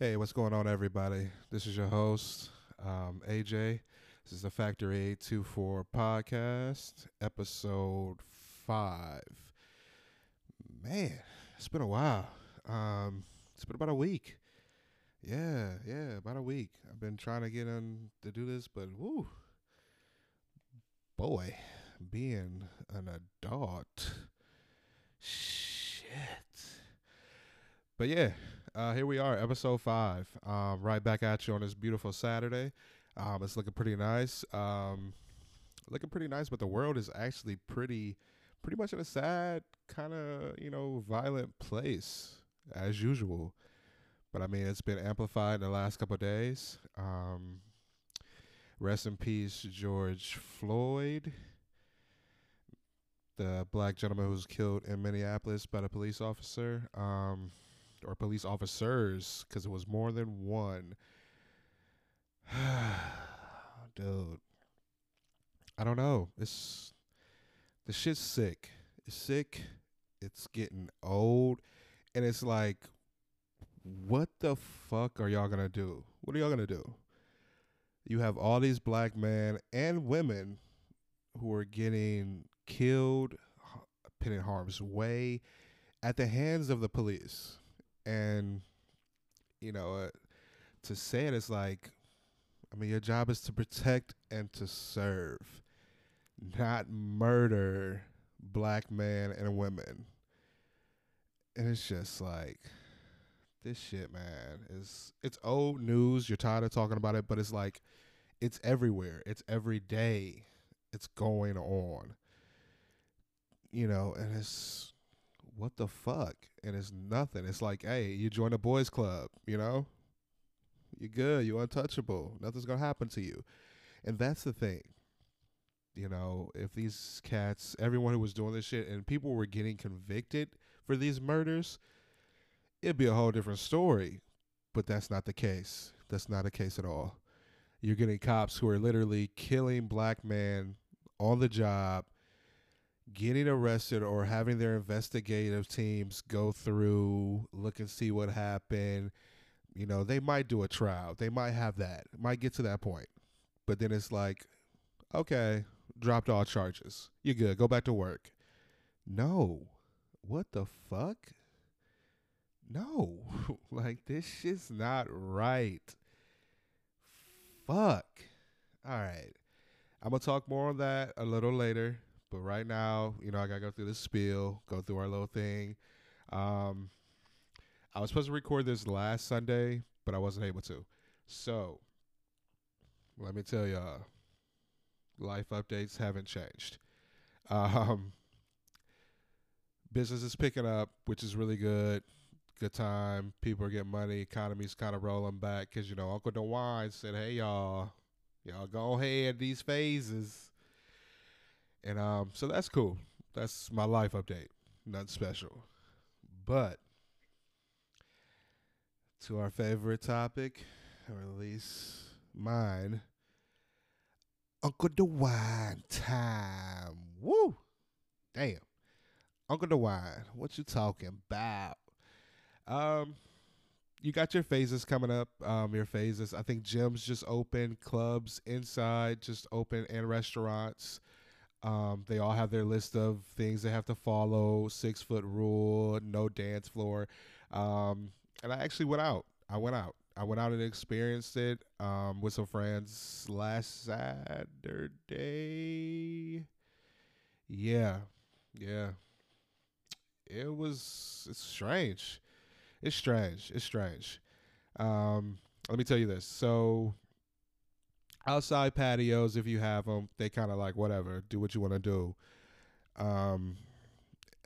Hey, what's going on, everybody? This is your host, um, AJ. This is the Factory 824 podcast, episode five. Man, it's been a while. Um, it's been about a week. Yeah, yeah, about a week. I've been trying to get on to do this, but whoo, boy, being an adult, shit. But yeah, uh, here we are, episode five. Um, right back at you on this beautiful Saturday. Um, it's looking pretty nice. Um, looking pretty nice, but the world is actually pretty, pretty much in a sad kind of you know violent place as usual. But I mean, it's been amplified in the last couple of days. Um, rest in peace, George Floyd, the black gentleman who was killed in Minneapolis by the police officer. Um, or police officers because it was more than one. Dude, I don't know. It's the shit's sick. It's sick. It's getting old, and it's like, what the fuck are y'all gonna do? What are y'all gonna do? You have all these black men and women who are getting killed, put in harm's way at the hands of the police and you know uh, to say it is like i mean your job is to protect and to serve not murder black men and women. And it's just like this shit man is it's old news. You're tired of talking about it but it's like it's everywhere. It's every day. It's going on. You know and it's what the fuck? And it's nothing. It's like, hey, you join a boys club, you know? You're good. You're untouchable. Nothing's gonna happen to you. And that's the thing. You know, if these cats, everyone who was doing this shit, and people were getting convicted for these murders, it'd be a whole different story. But that's not the case. That's not the case at all. You're getting cops who are literally killing black men on the job getting arrested or having their investigative teams go through, look and see what happened. You know, they might do a trial. They might have that. Might get to that point. But then it's like, okay, dropped all charges. You're good. Go back to work. No. What the fuck? No. like this shit's not right. Fuck. All right. I'm going to talk more on that a little later. But right now, you know, I gotta go through the spiel, go through our little thing. Um, I was supposed to record this last Sunday, but I wasn't able to. So let me tell y'all, life updates haven't changed. Um, business is picking up, which is really good. Good time. People are getting money. Economy's kind of rolling back because you know Uncle DeWine said, "Hey y'all, y'all go ahead these phases." And um, so that's cool. That's my life update. Nothing special. But to our favorite topic, or at least mine, Uncle DeWine time. Woo! Damn. Uncle DeWine, what you talking about? Um, you got your phases coming up. Um, your phases. I think gyms just open, clubs inside just open, and restaurants. Um, they all have their list of things they have to follow: six foot rule, no dance floor. Um, and I actually went out. I went out. I went out and experienced it um, with some friends last Saturday. Yeah, yeah. It was. It's strange. It's strange. It's strange. Um, let me tell you this. So outside patios if you have them they kind of like whatever do what you want to do um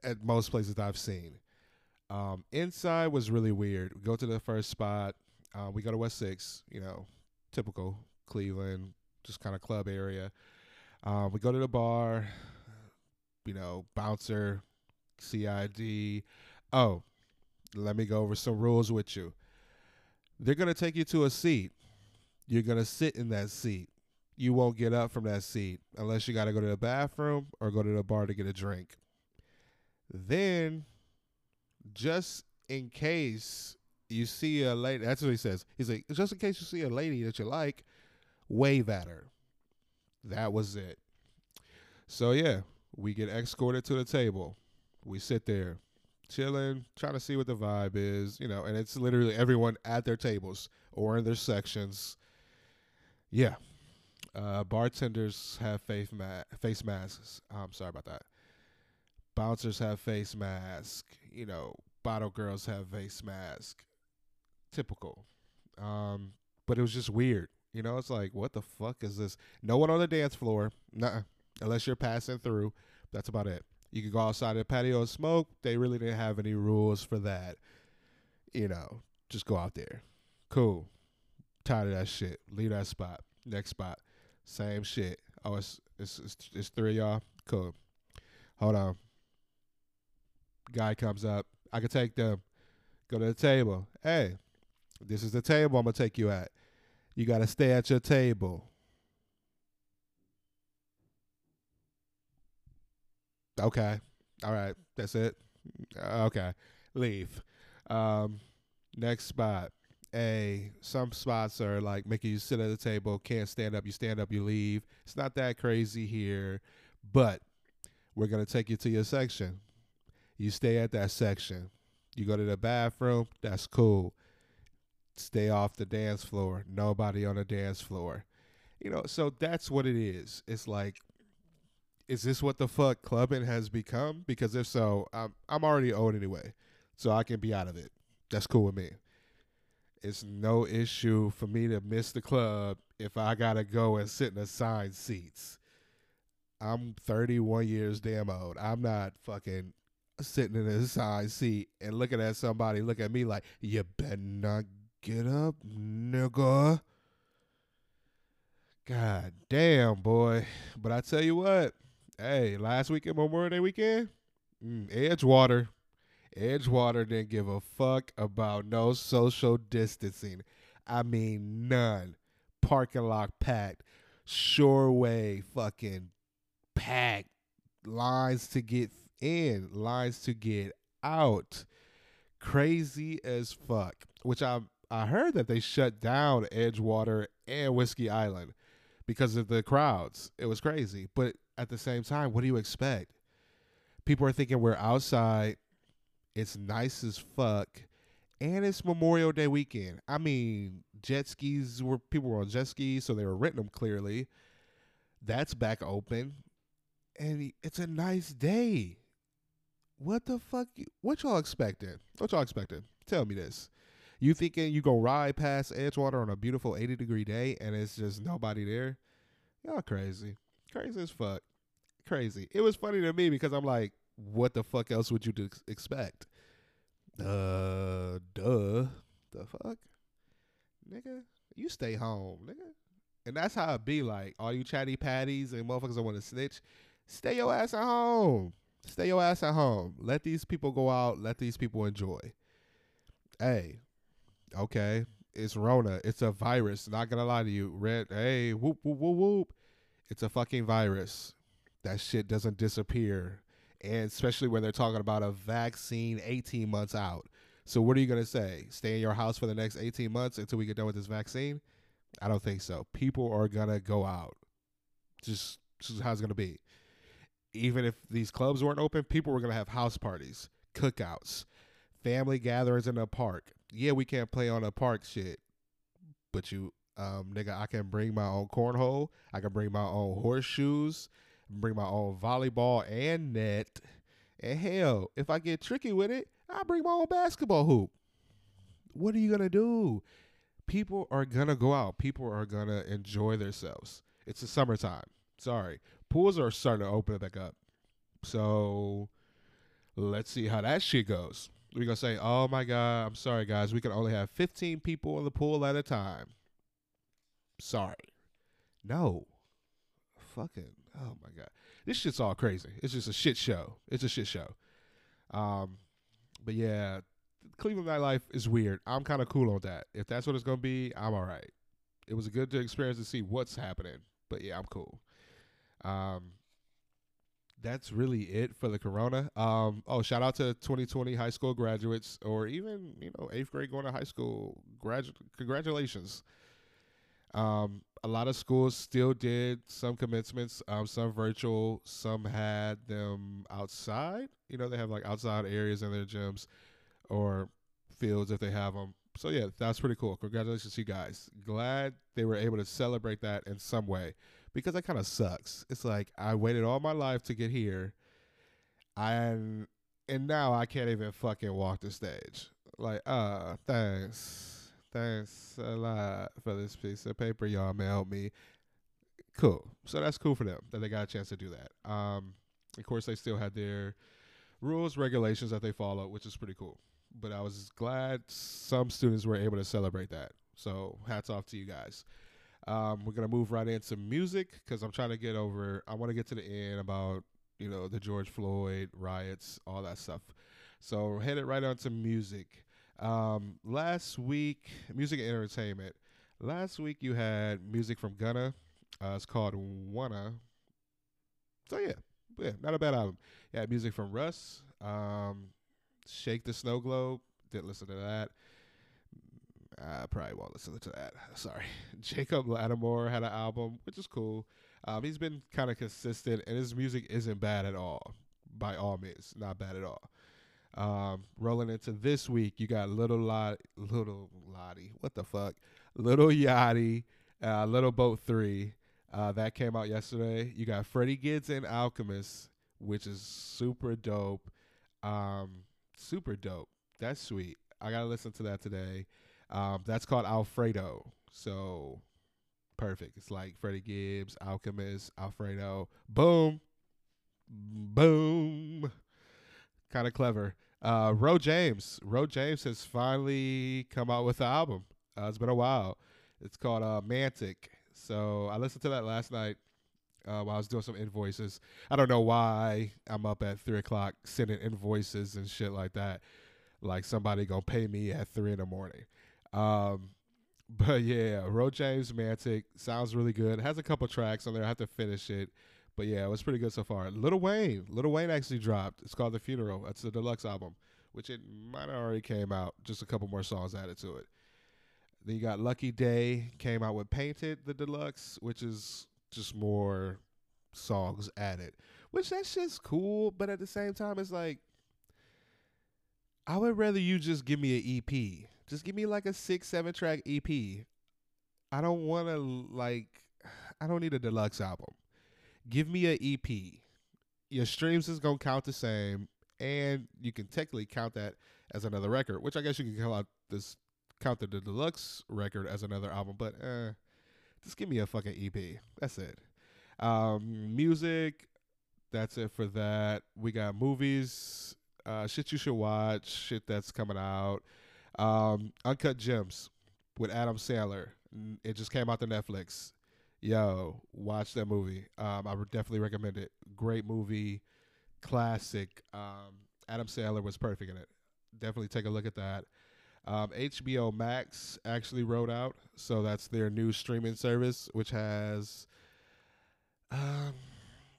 at most places i've seen. Um inside was really weird. We go to the first spot uh, we go to west six you know typical cleveland just kind of club area. Uh, we go to the bar you know bouncer said oh let me go over some rules with you. They're going to take you to a seat you're going to sit in that seat. You won't get up from that seat unless you got to go to the bathroom or go to the bar to get a drink. Then, just in case you see a lady. That's what he says. He's like, just in case you see a lady that you like, wave at her. That was it. So yeah, we get escorted to the table. We sit there, chilling, trying to see what the vibe is, you know, and it's literally everyone at their tables or in their sections. Yeah. Uh, bartenders have face, ma- face masks. I'm sorry about that. Bouncers have face masks. You know, bottle girls have face mask. Typical. Um, but it was just weird. You know, it's like, what the fuck is this? No one on the dance floor. Nah, unless you're passing through. That's about it. You could go outside the patio and smoke. They really didn't have any rules for that. You know, just go out there. Cool. Tired of that shit. Leave that spot. Next spot. Same shit. Oh, it's it's it's, it's three of y'all. Cool. Hold on. Guy comes up. I can take them. Go to the table. Hey, this is the table I'm gonna take you at. You gotta stay at your table. Okay. All right. That's it. Okay. Leave. Um, next spot. A some spots are like making you sit at the table, can't stand up, you stand up, you leave. It's not that crazy here, but we're gonna take you to your section. You stay at that section. You go to the bathroom, that's cool. Stay off the dance floor. Nobody on the dance floor. You know, so that's what it is. It's like is this what the fuck clubbing has become? Because if so, I'm I'm already old anyway, so I can be out of it. That's cool with me. It's no issue for me to miss the club if I gotta go and sit in assigned seats. I'm 31 years damn old. I'm not fucking sitting in a assigned seat and looking at somebody look at me like, you better not get up, nigga. God damn, boy. But I tell you what, hey, last weekend, Memorial Day weekend, mm, Edgewater, Edgewater didn't give a fuck about no social distancing. I mean, none. Parking lot packed, Shoreway fucking packed, lines to get in, lines to get out. Crazy as fuck. Which I I heard that they shut down Edgewater and Whiskey Island because of the crowds. It was crazy. But at the same time, what do you expect? People are thinking we're outside. It's nice as fuck. And it's Memorial Day weekend. I mean, jet skis were people were on jet skis, so they were renting them clearly. That's back open. And it's a nice day. What the fuck? What y'all expecting? What y'all expecting? Tell me this. You thinking you gonna ride past Edgewater on a beautiful 80 degree day and it's just nobody there? Y'all crazy. Crazy as fuck. Crazy. It was funny to me because I'm like, what the fuck else would you expect? Uh, duh. The fuck? Nigga, you stay home, nigga. And that's how it be like. All you chatty patties and motherfuckers that want to snitch, stay your ass at home. Stay your ass at home. Let these people go out. Let these people enjoy. Hey, okay, it's Rona. It's a virus. Not gonna lie to you. Red. Hey, whoop whoop whoop whoop. It's a fucking virus. That shit doesn't disappear, and especially when they're talking about a vaccine 18 months out. So what are you gonna say? Stay in your house for the next 18 months until we get done with this vaccine? I don't think so. People are gonna go out. Just, just how it's gonna be. Even if these clubs weren't open, people were gonna have house parties, cookouts, family gatherings in the park. Yeah, we can't play on the park shit, but you, um, nigga, I can bring my own cornhole. I can bring my own horseshoes. Bring my own volleyball and net. And hell, if I get tricky with it, I bring my own basketball hoop. What are you gonna do? People are gonna go out. People are gonna enjoy themselves. It's the summertime. Sorry, pools are starting to open back up. So let's see how that shit goes. We're gonna say, "Oh my god, I'm sorry, guys. We can only have 15 people in the pool at a time." Sorry. No. Fucking. Oh my god. This shit's all crazy. It's just a shit show. It's a shit show. Um, but yeah, Cleveland nightlife is weird. I'm kind of cool on that. If that's what it's gonna be, I'm all right. It was a good experience to see what's happening. But yeah, I'm cool. Um, that's really it for the corona. Um, oh, shout out to 2020 high school graduates or even you know eighth grade going to high school. Gradu- congratulations. Um, a lot of schools still did some commencements, um, some virtual, some had them outside. You know, they have like outside areas in their gyms or fields if they have them. So yeah, that's pretty cool. Congratulations you guys. Glad they were able to celebrate that in some way because that kind of sucks. It's like I waited all my life to get here, and and now I can't even fucking walk the stage. Like, uh, thanks, thanks a lot for this piece of paper y'all mailed me. Cool. So that's cool for them that they got a chance to do that. Um, of course, they still had their rules, regulations that they follow, which is pretty cool. But I was glad some students were able to celebrate that. So hats off to you guys. Um, we're gonna move right into music because I'm trying to get over. I want to get to the end about you know the George Floyd riots, all that stuff. So headed right on to music. Um, last week, music and entertainment. Last week you had music from Gunna. Uh, it's called Wunna. So yeah, yeah, not a bad album. Yeah, music from Russ. Um, Shake the Snow Globe. Didn't listen to that. I probably won't listen to that. Sorry. Jacob Latimore had an album, which is cool. Um, he's been kind of consistent, and his music isn't bad at all. By all means, not bad at all. Um, rolling into this week, you got Little Lot, Little Lottie, what the fuck, Little Yachty, uh, Little Boat Three, uh, that came out yesterday. You got Freddie Gibbs and Alchemist, which is super dope, um, super dope. That's sweet. I gotta listen to that today. Um, that's called Alfredo. So perfect. It's like Freddie Gibbs, Alchemist, Alfredo. Boom. Boom. Kind of clever. Uh, Ro James. Ro James has finally come out with the album. Uh, it's been a while. It's called uh, Mantic. So I listened to that last night uh, while I was doing some invoices. I don't know why I'm up at three o'clock sending invoices and shit like that. Like somebody gonna pay me at three in the morning. Um, but yeah, Ro James Mantic sounds really good. It has a couple tracks on there. I have to finish it. But yeah, it was pretty good so far. Little Wayne, Little Wayne actually dropped. It's called The Funeral. That's the deluxe album, which it might have already came out. Just a couple more songs added to it. Then you got Lucky Daye came out with Painted the deluxe, which is just more songs added. Which that shit's cool, but at the same time, it's like I would rather you just give me an EP just give me like a six, seven track EP. I don't want to like. I don't need a deluxe album. Give me an EP. Your streams is gonna count the same, and you can technically count that as another record. Which I guess you can count out this count the, deluxe record as another album. But eh, just give me a fucking EP. That's it. Um, music. That's it for that. We got movies. Uh, shit you should watch. Shit that's coming out. Um, Uncut Gems with Adam Sandler. It just came out to Netflix. Yo, watch that movie. Um, I would definitely recommend it. Great movie, classic. Um, Adam Sandler was perfect in it. Definitely take a look at that. Um, HBO Max actually wrote out, so that's their new streaming service, which has um,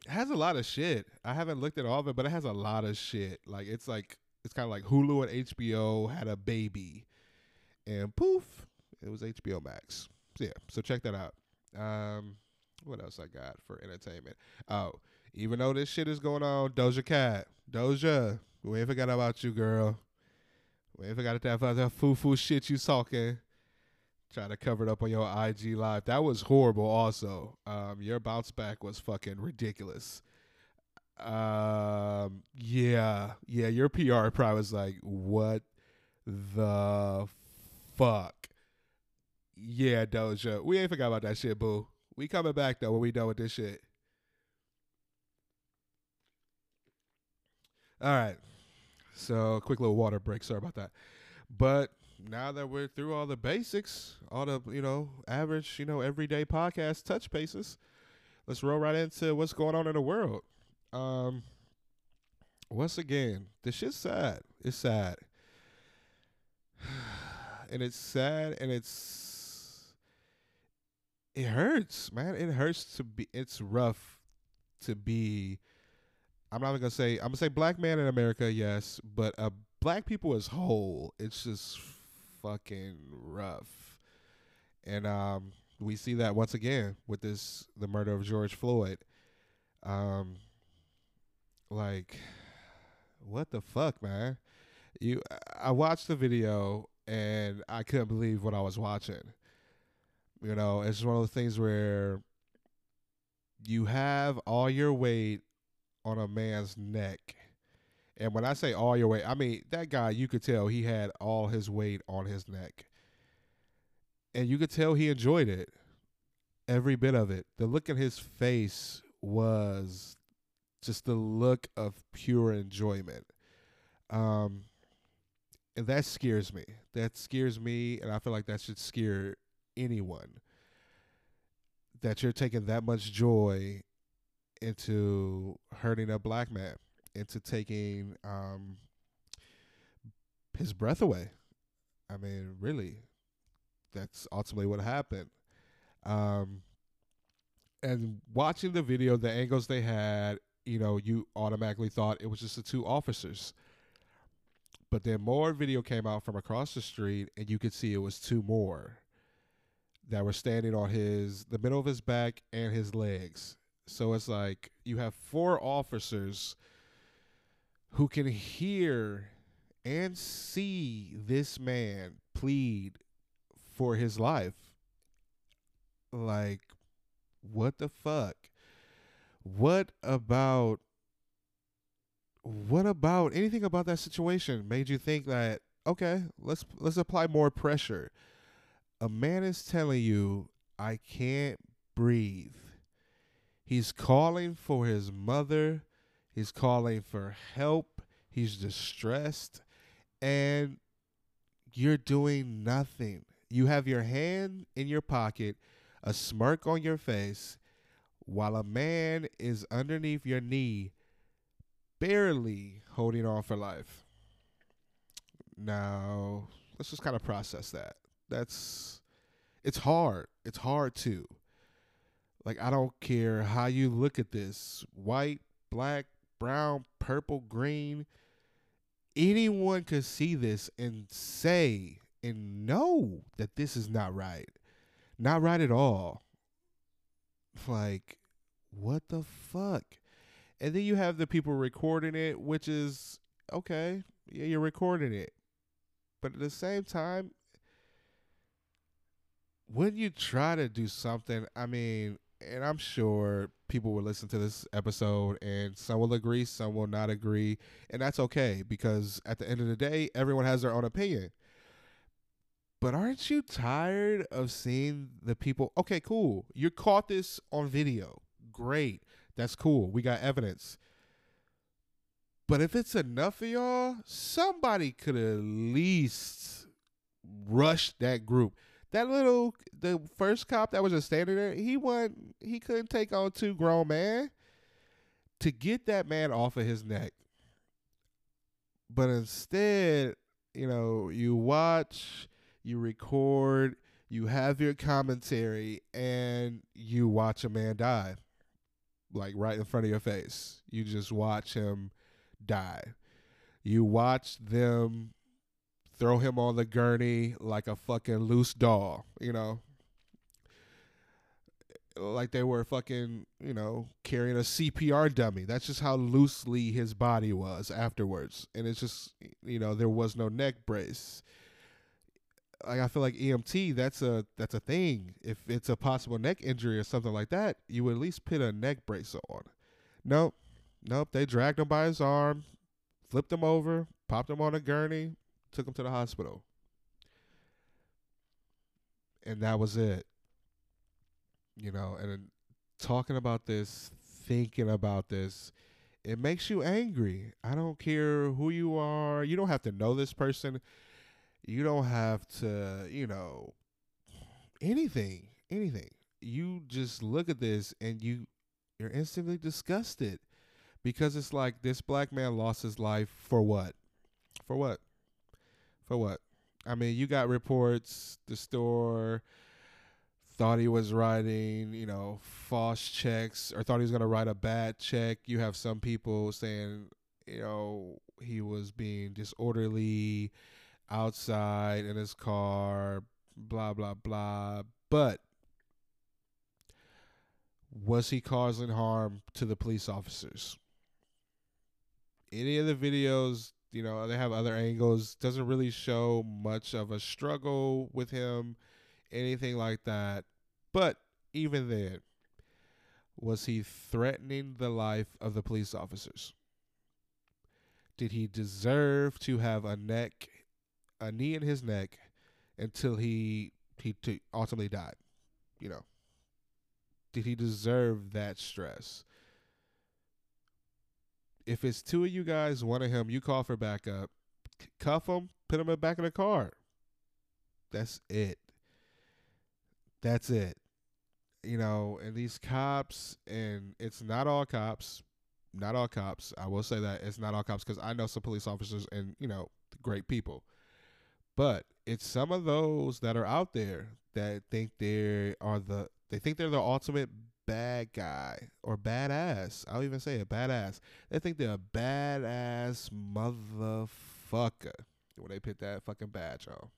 has a lot of shit. I haven't looked at all of it, but it has a lot of shit. Like it's like it's kind of like Hulu and HBO had a baby, and poof, it was HBO Max. So yeah, so check that out. Um, what else I got for entertainment? Oh, even though this shit is going on, Doja Cat, Doja, we ain't forgot about you, girl. We ain't forgot that that foo foo shit you talking. Trying to cover it up on your IG live. That was horrible. Also, um, your bounce back was fucking ridiculous. Um, yeah, yeah. Your PR probably was like, "What the fuck?" Yeah, Doja. We ain't forgot about that shit, boo. We coming back though when we done with this shit. All right. So, quick little water break. Sorry about that. But now that we're through all the basics, all the, you know, average, you know, everyday podcast touch bases, let's roll right into what's going on in the world. Um, once again, this shit's sad. It's sad, and it's sad, and it's it hurts, man. It hurts to be. It's rough to be I'm not gonna say I'm gonna say black man in America, yes, but uh, black people as whole, it's just fucking rough, and um, we see that once again with this the murder of George Floyd. Um, like, what the fuck, man? You, I watched the video and I couldn't believe what I was watching. You know, it's just one of those things where you have all your weight on a man's neck. And when I say all your weight, I mean that guy, you could tell he had all his weight on his neck. And you could tell he enjoyed it. Every bit of it. The look in his face was just the look of pure enjoyment. Um and that scares me. That scares me and I feel like that should scare anyone. That you're taking that much joy into hurting a black man, into taking um, his breath away. I mean, really, that's ultimately what happened. Um, and watching the video, the angles they had, you know, you automatically thought it was just the two officers. But then more video came out from across the street, and you could see it was two more that were standing on his the middle of his back and his legs. So it's like you have four officers who can hear and see this man plead for his life. Like, what the fuck? What about what about anything about that situation made you think that okay, let's let's apply more pressure. A man is telling you I can't breathe. He's calling for his mother. He's calling for help. He's distressed. And you're doing nothing. You have your hand in your pocket, a smirk on your face, while a man is underneath your knee, barely holding on for life. Now, let's just kind of process that. That's, it's hard. It's hard to. Like I don't care how you look at this, white, black, brown, purple, green, anyone could see this and say and know that this is not right. Not right at all. Like what the fuck? And then you have the people recording it, which is okay. Yeah, you're recording it. But at the same time, when you try to do something, I mean, and I'm sure people will listen to this episode and some will agree, some will not agree, and that's okay because at the end of the day, everyone has their own opinion. But aren't you tired of seeing the people? Okay, cool. You caught this on video. Great. That's cool. We got evidence. But if it's enough for y'all, somebody could at least rush that group that little the first cop that was just standing there, he wasn't he couldn't take on two grown man to get that man off of his neck. But instead, you know, you watch, you record, you have your commentary, and you watch a man die. Like right in front of your face. You just watch him die. You watch them throw him on the gurney like a fucking loose doll, you know? Like they were fucking, you know, carrying a CPR dummy. That's just how loosely his body was afterwards. And it's just, you know, there was no neck brace. Like I feel like EMT, that's a that's a thing. If it's a possible neck injury or something like that, you would at least put a neck brace on. Nope. Nope. They dragged him by his arm, flipped him over, popped him on a gurney, took him to the hospital. And that was it. You know, and talking about this, thinking about this, it makes you angry. I don't care who you are. You don't have to know this person. You don't have to, you know, anything, anything. You just look at this and you you're instantly disgusted because it's like this black man lost his life for what? For what? For what? I mean, you got reports the store thought he was writing, you know, false checks or thought he was going to write a bad check. You have some people saying, you know, he was being disorderly outside in his car, blah, blah, blah. But was he causing harm to the police officers? Any of the videos, you know, they have other angles, doesn't really show much of a struggle with him, anything like that. But even then, was he threatening the life of the police officers? Did he deserve to have a neck, a knee in his neck, until he he t- ultimately died? You know, did he deserve that stress? If it's two of you guys, one of him, you call for backup, cuff him, put him in the back of the car. That's it. That's it. You know, and these cops, and it's not all cops, not all cops. I will say that it's not all cops because I know some police officers and, you know, great people. But it's some of those that are out there that think they are the they think they're the ultimate bad guy or badass. I'll even say a badass. They think they're a badass motherfucker when they put that fucking badge on.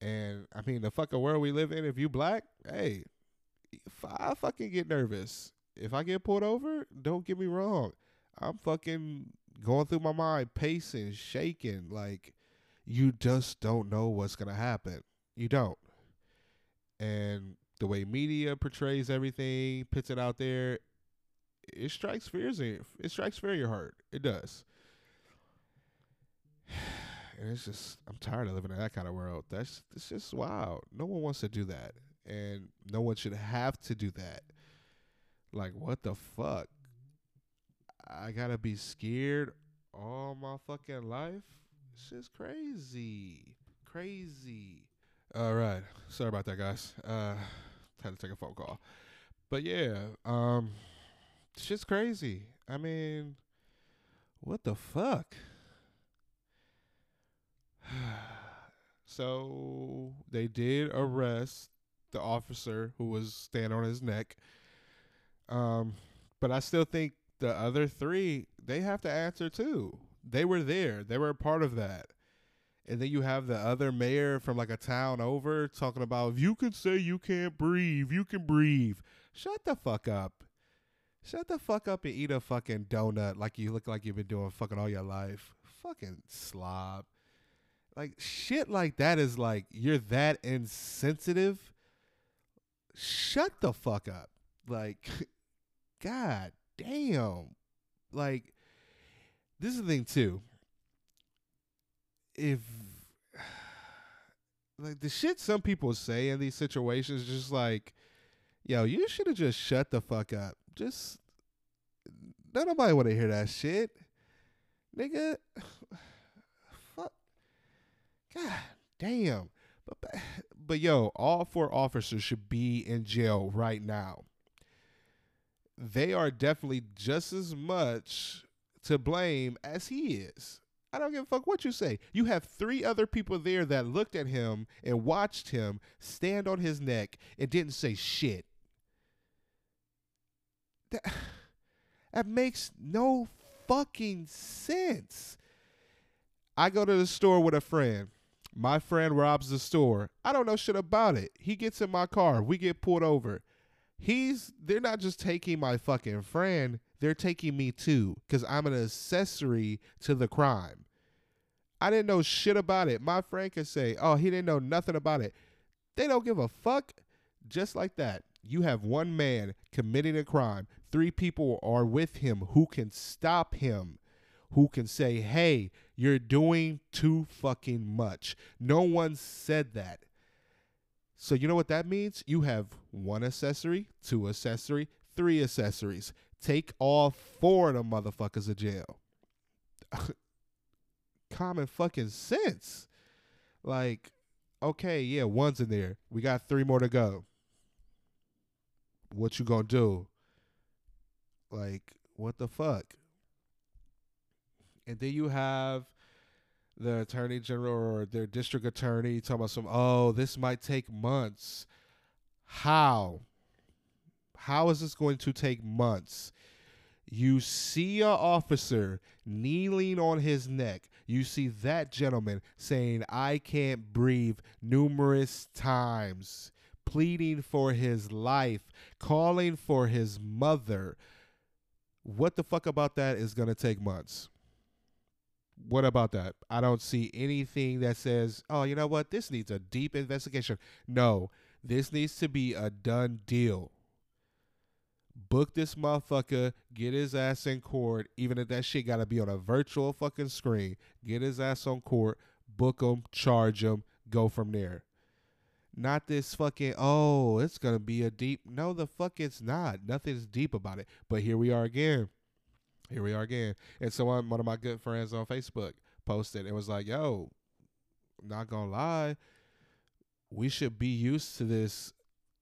And I mean, the fucking world we live in, if you black, hey, I fucking get nervous. If I get pulled over, don't get me wrong. I'm fucking going through my mind, pacing, shaking. Like, you just don't know what's going to happen. You don't. And the way media portrays everything, puts it out there, it strikes fears in it strikes fear in your heart. It does. And it's just I'm tired of living in that kind of world. That's it's just wild. No one wants to do that. And no one should have to do that. Like what the fuck? I gotta be scared all my fucking life? It's just crazy. Crazy. All right. Sorry about that, guys. Uh, had to take a phone call. But yeah, um, shit's crazy. I mean, what the fuck? so they did arrest the officer who was standing on his neck. Um, but I still think the other three they have to answer too. They were there. They were a part of that. And then you have the other mayor from like a town over talking about if you can say you can't breathe, you can breathe. Shut the fuck up. Shut the fuck up and eat a fucking donut like you look like you've been doing fucking all your life. Fucking slob. Like shit like that is like you're that insensitive. Shut the fuck up. Like god damn. Like this is the thing too if like the shit some people say in these situations just like yo you should have just shut the fuck up. Just nobody want to hear that shit. Nigga fuck. God damn. But but yo all four officers should be in jail right now. They are definitely just as much to blame as he is I don't give a fuck what you say. You have three other people there that looked at him and watched him stand on his neck and didn't say shit. That, that makes no fucking sense. I go to the store with a friend. My friend robs the store. I don't know shit about it. He gets in my car. We get pulled over. He's they're not just taking my fucking friend, they're taking me too cuz I'm an accessory to the crime. I didn't know shit about it. My friend could say, oh, he didn't know nothing about it. They don't give a fuck. Just like that. You have one man committing a crime. Three people are with him who can stop him, who can say, hey, you're doing too fucking much. No one said that. So you know what that means? You have one accessory, two accessory, three accessories. Take all four of them motherfuckers to jail. common fucking sense. Like, okay, yeah, one's in there. We got three more to go. What you gonna do? Like, what the fuck? And then you have the attorney general or their district attorney talking about some, oh, this might take months. How? How is this going to take months? You see a officer kneeling on his neck. You see that gentleman saying, I can't breathe numerous times, pleading for his life, calling for his mother. What the fuck about that is going to take months? What about that? I don't see anything that says, oh, you know what? This needs a deep investigation. No, this needs to be a done deal. Book this motherfucker, get his ass in court, even if that shit gotta be on a virtual fucking screen. Get his ass on court, book him, charge him, go from there. Not this fucking, oh, it's gonna be a deep. No, the fuck it's not. Nothing's deep about it. But here we are again. Here we are again. And so one, of my good friends on Facebook posted and was like, yo, not gonna lie, we should be used to this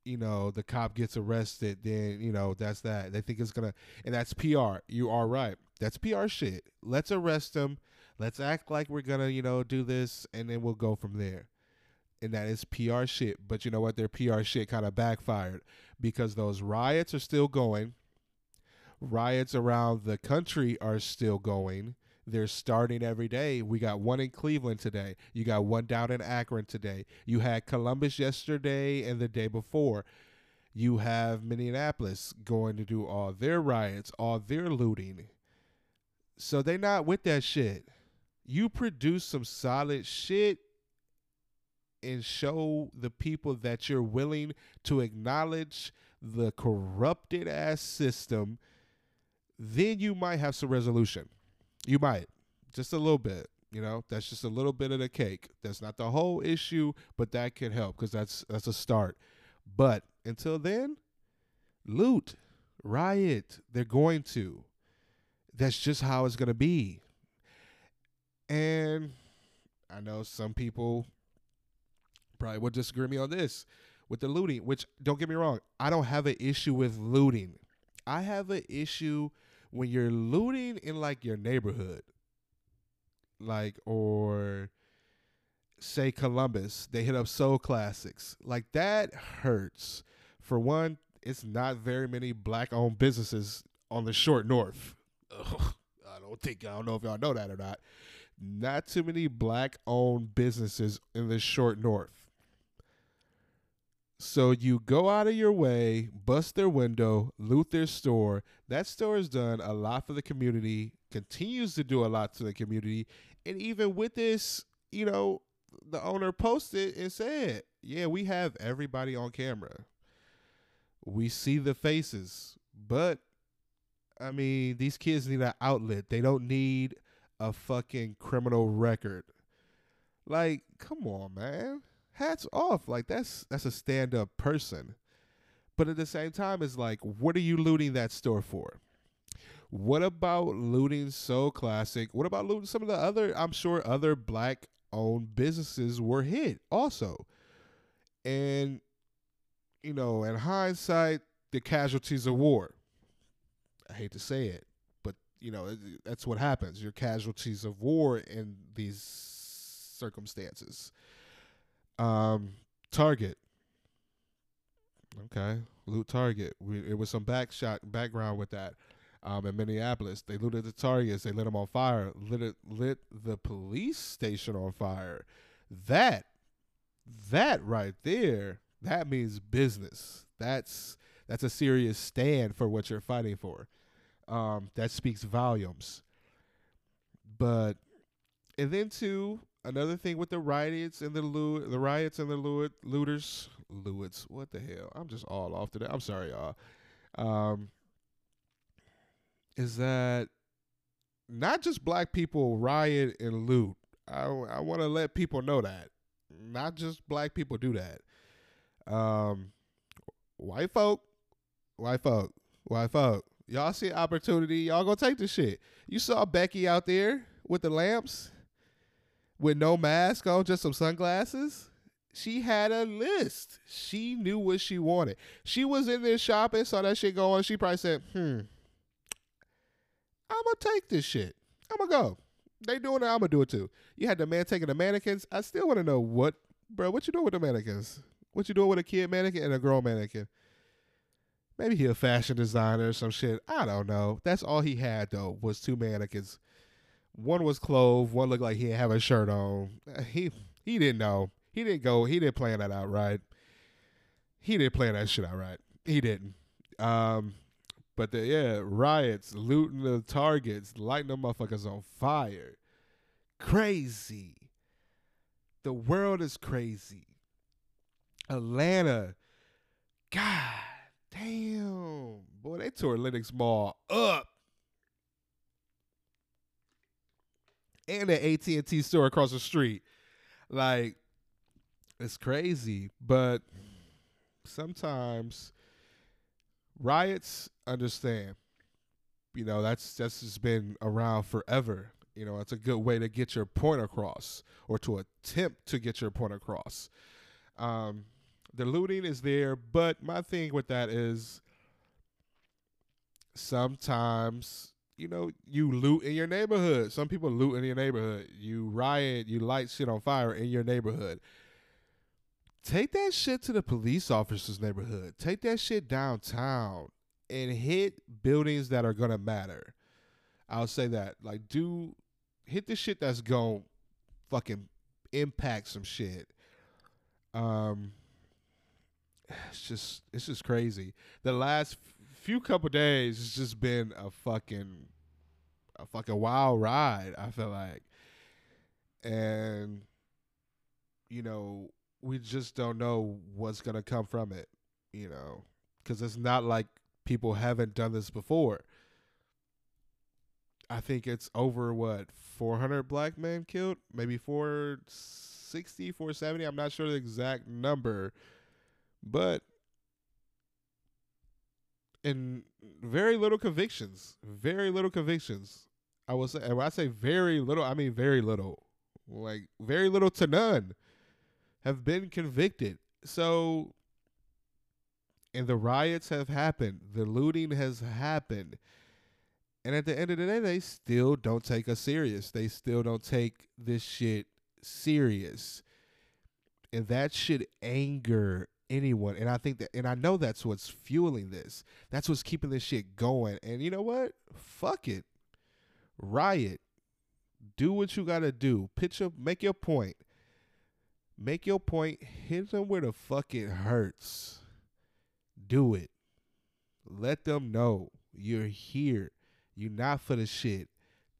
you know the cop gets arrested then you know that's that. They think it's gonna and that's pr you are right. That's pr shit. Let's arrest him let's act like we're gonna you know do this and then we'll go from there. And that is pr shit. But you know what? Their pr shit kind of backfired because those riots are still going. Riots around the country are still going they're starting every day. We got one in Cleveland today. You got one down in Akron today. You had Columbus yesterday and the day before. You have Minneapolis going to do all their riots, all their looting. So they not with that shit. You produce some solid shit and show the people that you're willing to acknowledge the corrupted ass system, then you might have some resolution. You might. Just a little bit. You know, that's just a little bit of the cake. That's not the whole issue, but that can help because that's that's a start. But until then, loot, riot. They're going to. That's just how it's gonna be. And I know some people probably would disagree me on this with the looting, which don't get me wrong, I don't have an issue with looting. I have an issue when you're looting in like your neighborhood, like or say Columbus, they hit up Sole Classics. Like that hurts. For one, it's not very many black owned businesses on the short north. Ugh, I don't think I don't know if y'all know that or not. Not too many black owned businesses in the short north. So you go out of your way, bust their window, loot their store. That store has done a lot for the community, continues to do a lot to the community. And even with this, you know, the owner posted and said, Yeah, we have everybody on camera. We see the faces. But I mean, these kids need an outlet. They don't need a fucking criminal record. Like, come on, man hats off. Like that's that's a stand up person. But at the same time, it's like, what are you looting that store for? What about looting Sole Classic? What about looting some of the other? I'm sure other black owned businesses were hit also. And, you know, in hindsight, the casualties of war. I hate to say it, but, you know, that's what happens. You're casualties of war in these circumstances. Um, Target. Okay, loot Target. We, it was some back shot background with that. Um, in Minneapolis, they looted the Targets. They lit them on fire. Lit it, lit the police station on fire. That, that right there, that means business. That's that's a serious stand for what you're fighting for. Um, that speaks volumes. But and then too, another thing with the riots and the loot, the riots and the loot, looters, loots. What the hell? I'm just all off today. I'm sorry, y'all. Um, is that not just black people riot and loot? I I want to let people know that not just black people do that. Um, white folk, white folk, white folk. Y'all see opportunity, y'all gonna take the shit. You saw Becky out there with the lamps with no mask on, just some sunglasses. She had a list. She knew what she wanted. She was in there shopping, saw that shit going. She probably said, "Hmm, I'm gonna take this shit. I'm gonna go. They doing it. I'm gonna do it too." You had the man taking the mannequins. I still want to know what, bro. What you doing with the mannequins? What you doing with a kid mannequin and a girl mannequin? Maybe he a fashion designer or some shit. I don't know. That's all he had though was two mannequins. One was clothed. One looked like he didn't have a shirt on. He he didn't know. He didn't go. He didn't plan that out right. He didn't plan that shit out right. He didn't. Um, but the yeah riots, looting the targets, lighting the motherfuckers on fire. Crazy. The world is crazy. Atlanta. God damn. Boy, they tore Lenox Mall up. And the AT&T store across the street. Like, it's crazy. But sometimes riots, understand. You know, that's that's just been around forever. You know, it's a good way to get your point across or to attempt to get your point across. Um, the looting is there, but my thing with that is sometimes you know you loot in your neighborhood. Some people loot in your neighborhood. You riot, you light shit on fire in your neighborhood. Take that shit to the police officer's neighborhood. Take that shit downtown and hit buildings that are gonna matter. I'll say that. Like, do hit the shit that's gonna fucking impact some shit. Um, it's just it's just crazy. The last few couple days has just been a fucking a fucking wild ride. I feel like, and you know we just don't know what's gonna come from it. You know, because it's not like people haven't done this before. I think it's over what 400 black men killed, maybe 460, 470. I'm not sure the exact number, but in very little convictions, very little convictions. I will say, when I say very little, I mean very little, like very little to none, have been convicted. So, and the riots have happened, the looting has happened, and at the end of the day, they still don't take us serious. They still don't take this shit serious, and that should anger anyone. And I think that, and I know that's what's fueling this. That's what's keeping this shit going. And you know what? Fuck it. Riot. Do what you gotta do. Pitch up. Make your point. Make your point. Hit them where the fuck it hurts. Do it. Let them know you're here. You're not for the shit.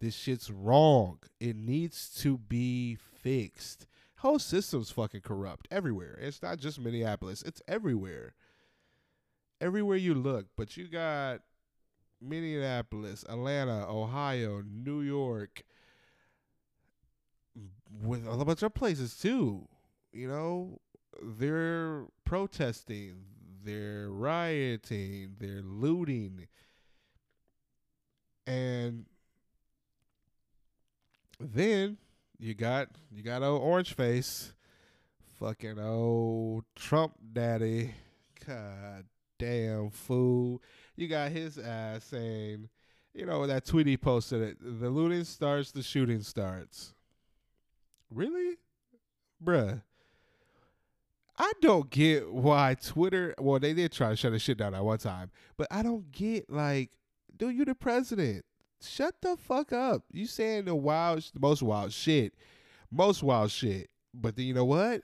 This shit's wrong. It needs to be fixed whole system's fucking corrupt everywhere. It's not just Minneapolis, it's everywhere. Everywhere you look, but you got Minneapolis, Atlanta, Ohio, New York, with a bunch of places too. You know, they're protesting, they're rioting, they're looting. And then you got you got old orange face, fucking old Trump daddy. God damn fool. You got his ass saying, you know, that tweet he posted it. The looting starts, the shooting starts. Really? Bruh. I don't get why Twitter well, they did try to shut the shit down at one time. But I don't get like, dude, you the president shut the fuck up. You saying the wild, the most wild shit, most wild shit. But then you know what?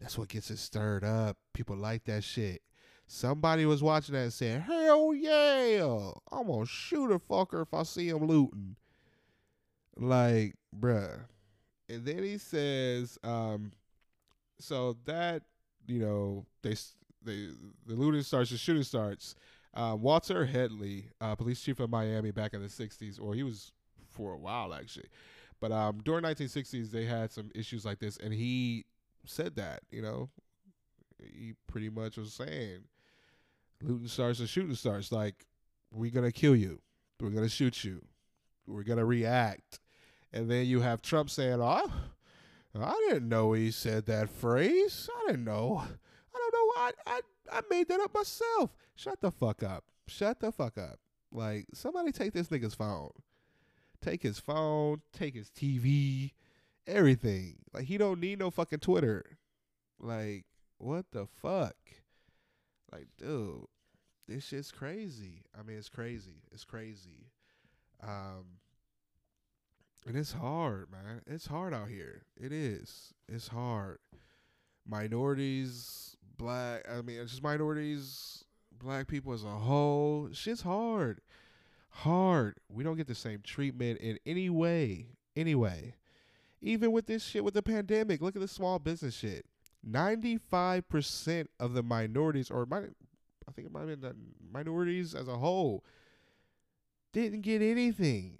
That's what gets it stirred up. People like that shit. Somebody was watching that and said, "Hell yeah, I'm gonna shoot a fucker if I see him looting." Like, bruh. And then he says, um, so that you know they they the looting starts, the shooting starts. Uh, Walter Headley, uh, police chief of Miami back in the 60s, or he was for a while actually. But um, during 1960s, they had some issues like this, and he said that, you know, he pretty much was saying, looting starts and shooting starts. Like, we're to kill you. We're to shoot you. We're to react. And then you have Trump saying, oh, I didn't know he said that phrase. I didn't know. I don't know. I, I I made that up myself. Shut the fuck up. Shut the fuck up. Like somebody take this nigga's phone. Take his phone, take his TV, everything. Like he don't need no fucking Twitter. Like what the fuck? Like, dude, this shit's crazy. I mean, it's crazy. It's crazy. Um, and it's hard, man. It's hard out here. It is. It's hard. Minorities, black. I mean, it's just minorities, black people as a whole. Shit's hard. Hard. We don't get the same treatment in any way. Anyway, even with this shit with the pandemic, look at the small business shit. 95% of the minorities, or I think it might have been the minorities as a whole, didn't get anything.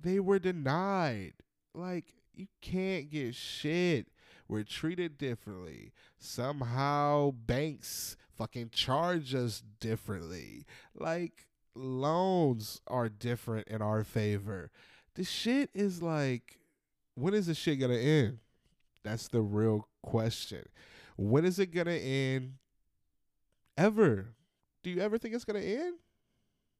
They were denied. Like, you can't get shit. We're treated differently. Somehow banks fucking charge us differently. Like, loans are different in our favor. This shit is like, when is this shit gonna end? That's the real question. When is it gonna end? Ever? Do you ever think it's gonna end?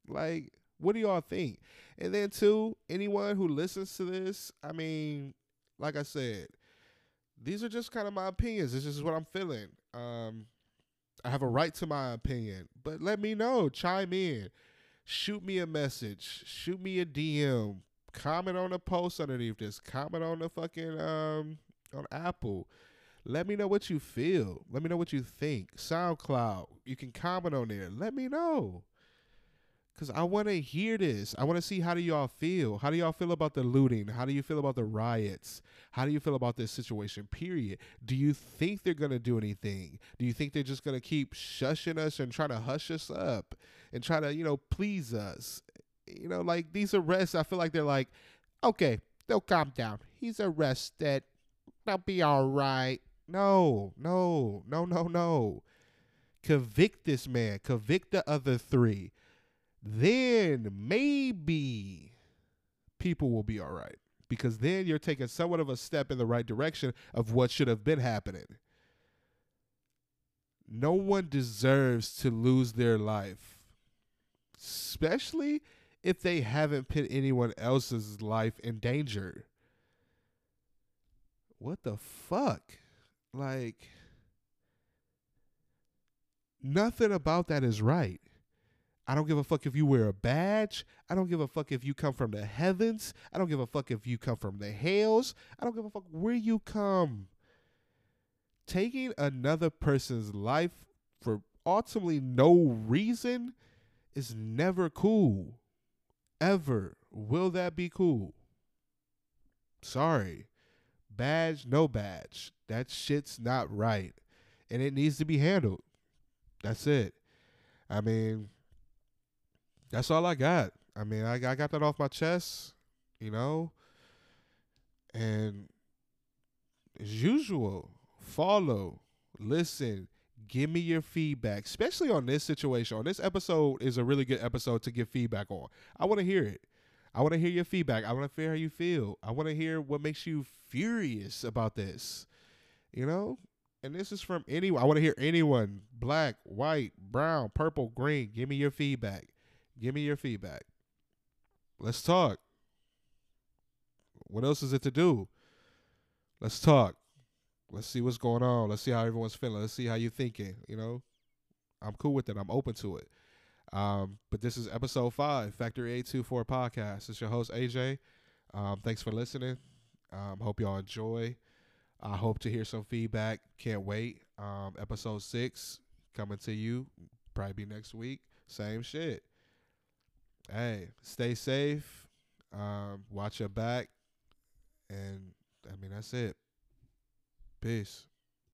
Like, what do y'all think? And then too, anyone who listens to this, I mean, like I said, these are just kind of my opinions. This is what I'm feeling. Um, I have a right to my opinion, but let me know. Chime in. Shoot me a message. Shoot me a DM. Comment on the post underneath this. Comment on the fucking um on Apple. Let me know what you feel. Let me know what you think. SoundCloud. You can comment on there. Let me know. Cause I want to hear this. I want to see how do y'all feel. How do y'all feel about the looting? How do you feel about the riots? How do you feel about this situation? Period. Do you think they're gonna do anything? Do you think they're just gonna keep shushing us and trying to hush us up and try to you know please us? You know, like these arrests. I feel like they're like, okay, they'll calm down. He's arrested. They'll be all right. No, no, no, no, no. Convict this man. Convict the other three then maybe people will be all right because then you're taking somewhat of a step in the right direction of what should have been happening. No one deserves to lose their life, especially if they haven't put anyone else's life in danger. What the fuck? Like, nothing about that is right. I don't give a fuck if you wear a badge. I don't give a fuck if you come from the heavens. I don't give a fuck if you come from the hells. I don't give a fuck where you come. Taking another person's life for ultimately no reason is never cool. Ever. Will that be cool? Sorry. Badge, no badge. That shit's not right. And it needs to be handled. That's it. I mean, that's all I got. I mean, I, I got that off my chest, you know. And as usual, follow, listen, give me your feedback, especially on this situation. On this episode is a really good episode to give feedback on. I want to hear it. I want to hear your feedback. I want to hear how you feel. I want to hear what makes you furious about this. You know? And this is from anyone. I want to hear anyone black, white, brown, purple, green. Give me your feedback. Give me your feedback. Let's talk. What else is it to do? Let's talk. Let's see what's going on. Let's see how everyone's feeling. Let's see how you're thinking. You know, I'm cool with it. I'm open to it. Um, but this is episode five, Factory 824 podcast. It's your host, AJ. Um, thanks for listening. Um, hope y'all enjoy. I hope to hear some feedback. Can't wait. Um, episode six coming to you. Probably be next week. Same shit hey, stay safe. Um, watch your back. And I mean, that's it. Peace.